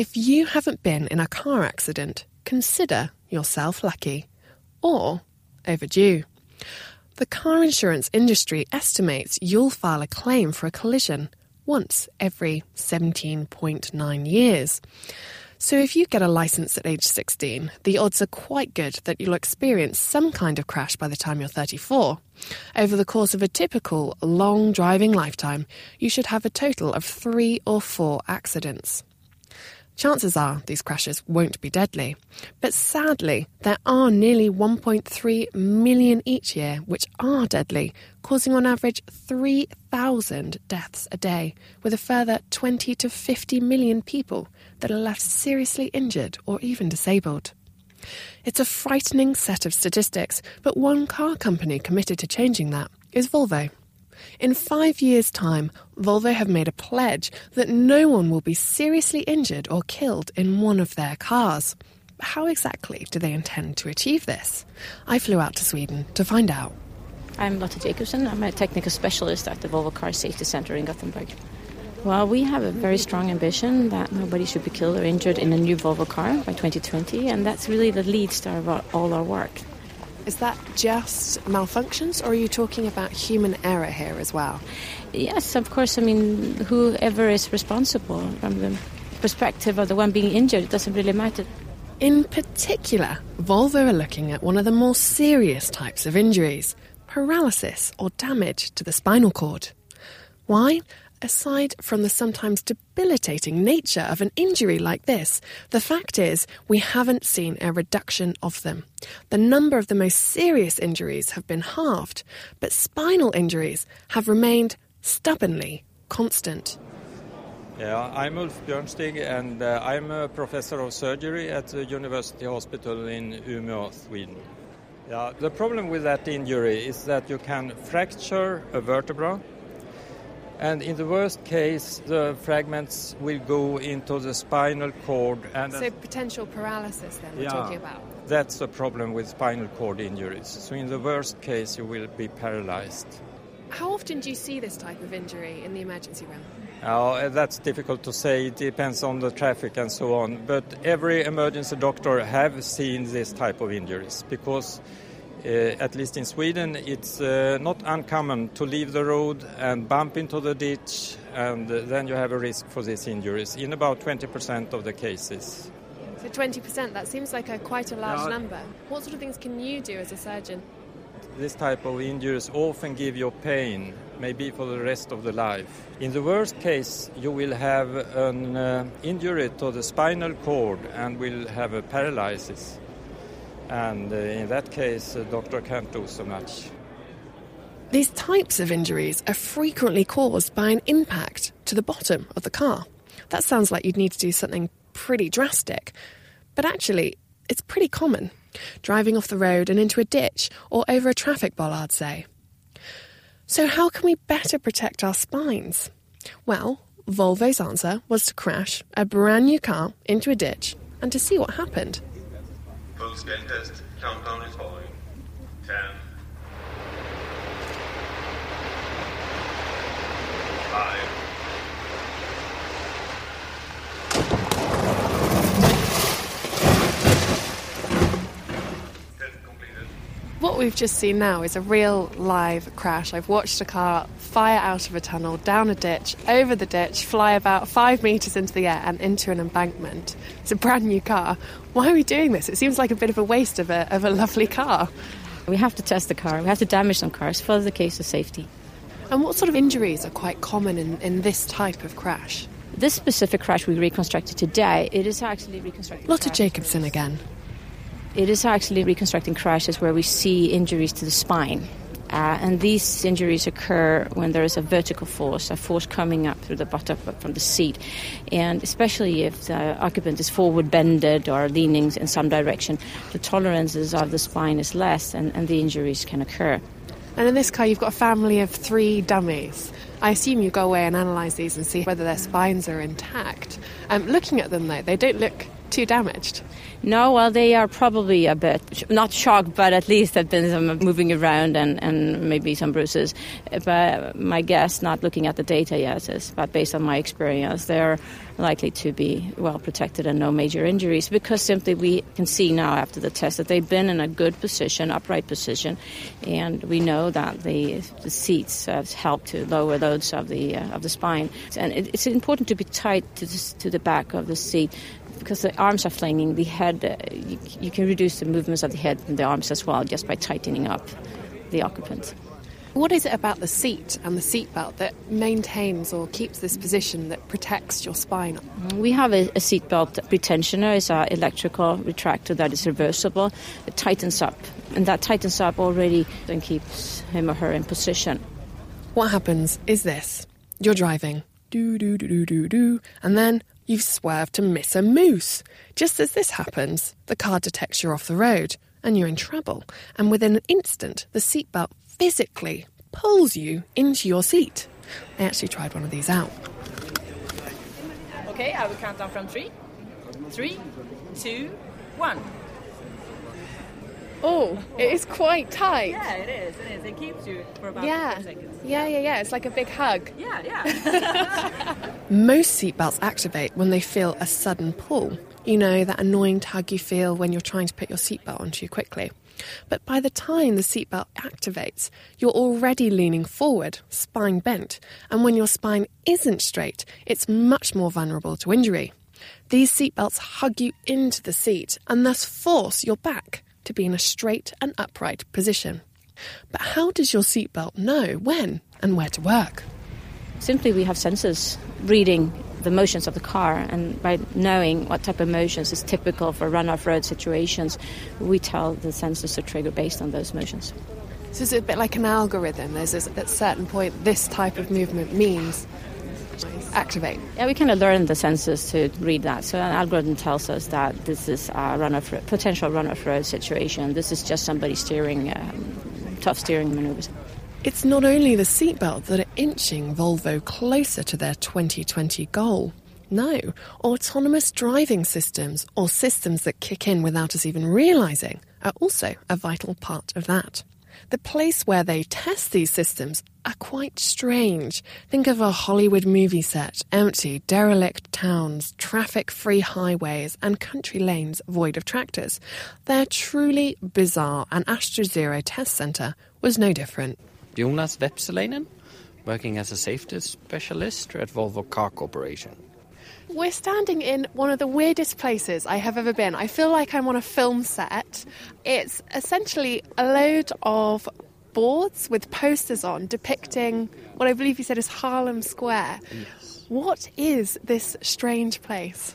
If you haven't been in a car accident, consider yourself lucky or overdue. The car insurance industry estimates you'll file a claim for a collision once every 17.9 years. So if you get a license at age 16, the odds are quite good that you'll experience some kind of crash by the time you're 34. Over the course of a typical long driving lifetime, you should have a total of three or four accidents. Chances are these crashes won't be deadly, but sadly, there are nearly 1.3 million each year which are deadly, causing on average 3,000 deaths a day, with a further 20 to 50 million people that are left seriously injured or even disabled. It's a frightening set of statistics, but one car company committed to changing that is Volvo. In five years' time, Volvo have made a pledge that no one will be seriously injured or killed in one of their cars. How exactly do they intend to achieve this? I flew out to Sweden to find out. I'm Lotta Jakobsson. I'm a technical specialist at the Volvo Car Safety Center in Gothenburg. Well, we have a very strong ambition that nobody should be killed or injured in a new Volvo car by 2020, and that's really the lead star of all our work. Is that just malfunctions, or are you talking about human error here as well? Yes, of course. I mean, whoever is responsible from the perspective of the one being injured, it doesn't really matter. In particular, Volvo are looking at one of the more serious types of injuries paralysis or damage to the spinal cord. Why? Aside from the sometimes debilitating nature of an injury like this, the fact is we haven't seen a reduction of them. The number of the most serious injuries have been halved, but spinal injuries have remained stubbornly constant. Yeah, I'm Ulf Björnstig and uh, I'm a professor of surgery at the University Hospital in Umeå, Sweden. Yeah, the problem with that injury is that you can fracture a vertebra and in the worst case, the fragments will go into the spinal cord. And so potential paralysis then we're yeah, talking about? That's the problem with spinal cord injuries. So in the worst case, you will be paralyzed. How often do you see this type of injury in the emergency room? Uh, that's difficult to say. It depends on the traffic and so on. But every emergency doctor have seen this type of injuries because at least in Sweden, it's uh, not uncommon to leave the road and bump into the ditch, and uh, then you have a risk for these injuries in about 20% of the cases. So 20%, that seems like a, quite a large number. What sort of things can you do as a surgeon? This type of injuries often give you pain, maybe for the rest of the life. In the worst case, you will have an uh, injury to the spinal cord and will have a paralysis and uh, in that case, the doctor can't do so much. These types of injuries are frequently caused by an impact to the bottom of the car. That sounds like you'd need to do something pretty drastic, but actually, it's pretty common. Driving off the road and into a ditch or over a traffic bollard, say. So, how can we better protect our spines? Well, Volvo's answer was to crash a brand new car into a ditch and to see what happened. Full scale test. Countdown is following. 10. 5. We've just seen now is a real live crash. I've watched a car fire out of a tunnel, down a ditch, over the ditch, fly about five metres into the air and into an embankment. It's a brand new car. Why are we doing this? It seems like a bit of a waste of a, of a lovely car. We have to test the car, we have to damage some cars for the case of safety. And what sort of injuries are quite common in, in this type of crash? This specific crash we reconstructed today, it is actually reconstructed. Lotta Jakobsson again. It is actually reconstructing crashes where we see injuries to the spine. Uh, and these injuries occur when there is a vertical force, a force coming up through the bottom from the seat. And especially if the occupant is forward bended or leaning in some direction, the tolerances of the spine is less and, and the injuries can occur. And in this car, you've got a family of three dummies. I assume you go away and analyse these and see whether their spines are intact. Um, looking at them, though, they don't look too damaged? No, well, they are probably a bit not shocked, but at least have been some moving around and, and maybe some bruises. But my guess, not looking at the data yet, is but based on my experience, they're likely to be well protected and no major injuries because simply we can see now after the test that they've been in a good position, upright position, and we know that the, the seats have helped to lower loads of the uh, of the spine. And it, it's important to be tight to, this, to the back of the seat because the arms are flailing, the head, uh, you, you, can reduce the movements of the head and the arms as well just by tightening up the occupant. What is it about the seat and the seatbelt that maintains or keeps this position that protects your spine? We have a, a seatbelt retentioner. It's an electrical retractor that is reversible. It tightens up, and that tightens up already and keeps him or her in position. What happens is this you're driving, do, do, do, do, do, do, and then You've swerved to miss a moose. Just as this happens, the car detects you're off the road and you're in trouble. And within an instant, the seatbelt physically pulls you into your seat. I actually tried one of these out. Okay, I will count down from three. Three, two, one. Oh, it is quite tight. Yeah, it is. It is. It keeps you for about yeah. seconds. Yeah, yeah, yeah. It's like a big hug. Yeah, yeah. Most seatbelts activate when they feel a sudden pull. You know, that annoying tug you feel when you're trying to put your seatbelt on too quickly. But by the time the seatbelt activates, you're already leaning forward, spine bent, and when your spine isn't straight, it's much more vulnerable to injury. These seatbelts hug you into the seat and thus force your back to be in a straight and upright position. But how does your seatbelt know when and where to work? Simply, we have sensors reading the motions of the car, and by knowing what type of motions is typical for run off road situations, we tell the sensors to trigger based on those motions. So it's a bit like an algorithm. There's a, at a certain point, this type of movement means activate. Yeah, we kind of learn the sensors to read that. So an algorithm tells us that this is a run off potential run off road situation. This is just somebody steering um, tough steering maneuvers. It's not only the seatbelt that are inching Volvo closer to their 2020 goal. No, autonomous driving systems, or systems that kick in without us even realizing, are also a vital part of that. The place where they test these systems are quite strange. Think of a Hollywood movie set, empty, derelict towns, traffic free highways, and country lanes void of tractors. They're truly bizarre, and Astra Test Centre was no different. Jonas Vepselainen, working as a safety specialist at Volvo Car Corporation. We're standing in one of the weirdest places I have ever been. I feel like I'm on a film set. It's essentially a load of boards with posters on depicting what I believe you said is Harlem Square. Yes. What is this strange place?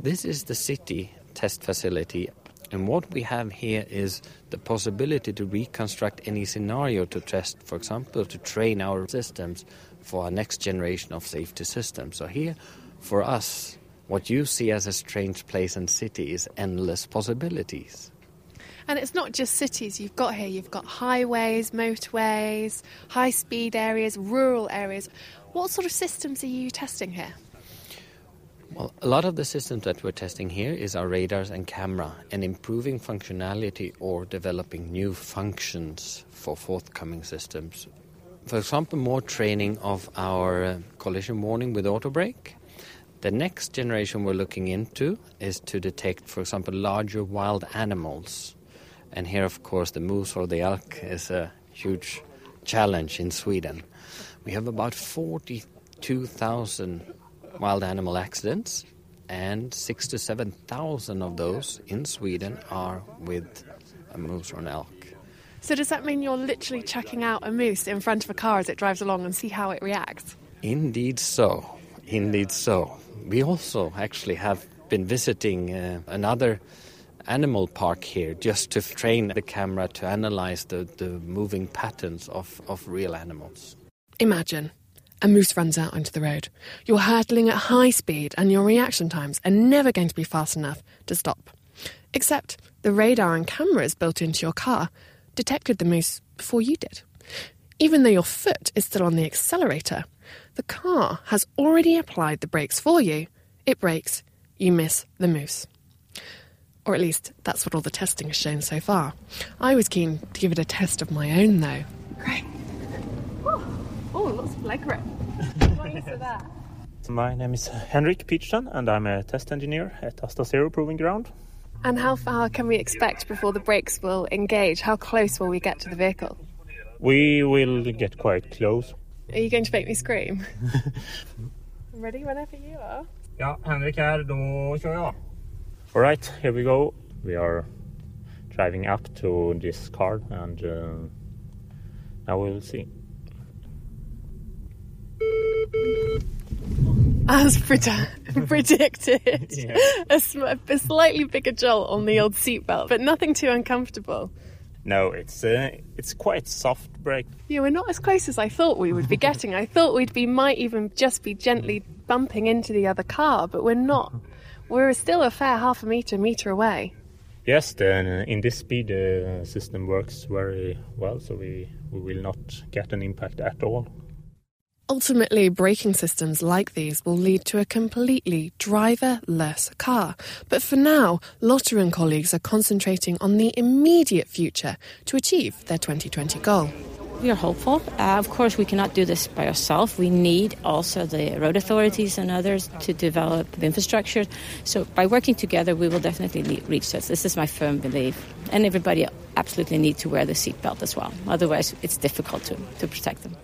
This is the city test facility, and what we have here is the possibility to reconstruct any scenario to test, for example, to train our systems for our next generation of safety systems. So here for us, what you see as a strange place and city is endless possibilities. And it's not just cities you've got here, you've got highways, motorways, high speed areas, rural areas. What sort of systems are you testing here? Well, a lot of the systems that we're testing here is our radars and camera and improving functionality or developing new functions for forthcoming systems. For example, more training of our uh, collision warning with auto brake the next generation we're looking into is to detect, for example, larger wild animals. And here, of course, the moose or the elk is a huge challenge in Sweden. We have about 42,000 wild animal accidents, and six to 7,000 of those in Sweden are with a moose or an elk. So, does that mean you're literally checking out a moose in front of a car as it drives along and see how it reacts? Indeed so. Indeed so we also actually have been visiting uh, another animal park here just to train the camera to analyze the, the moving patterns of, of real animals. Imagine a moose runs out onto the road. You're hurtling at high speed, and your reaction times are never going to be fast enough to stop. Except the radar and cameras built into your car detected the moose before you did. Even though your foot is still on the accelerator, the car has already applied the brakes for you. It brakes, you miss the moose. Or at least that's what all the testing has shown so far. I was keen to give it a test of my own though. Great. Oh, lots of leg grip. What that? My name is Henrik Peachton and I'm a test engineer at Asta Zero Proving Ground. And how far can we expect before the brakes will engage? How close will we get to the vehicle? We will get quite close. Are you going to make me scream? Ready whenever you are. Ja, Henrik här, då kör jag. Alright, here we go. We are driving up to this car and uh, now we will see. As pred- predicted, a, sm- a slightly bigger jolt on the old seatbelt, but nothing too uncomfortable. No, it's uh, it's quite soft brake. Yeah, we're not as close as I thought we would be getting. I thought we'd be might even just be gently bumping into the other car, but we're not. We're still a fair half a meter, meter away. Yes, then uh, in this speed the system works very well, so we, we will not get an impact at all. Ultimately, braking systems like these will lead to a completely driver-less car. But for now, Lotta and colleagues are concentrating on the immediate future to achieve their 2020 goal. We are hopeful. Uh, of course, we cannot do this by ourselves. We need also the road authorities and others to develop the infrastructure. So, by working together, we will definitely reach this. This is my firm belief. And everybody absolutely need to wear the seatbelt as well. Otherwise, it's difficult to, to protect them.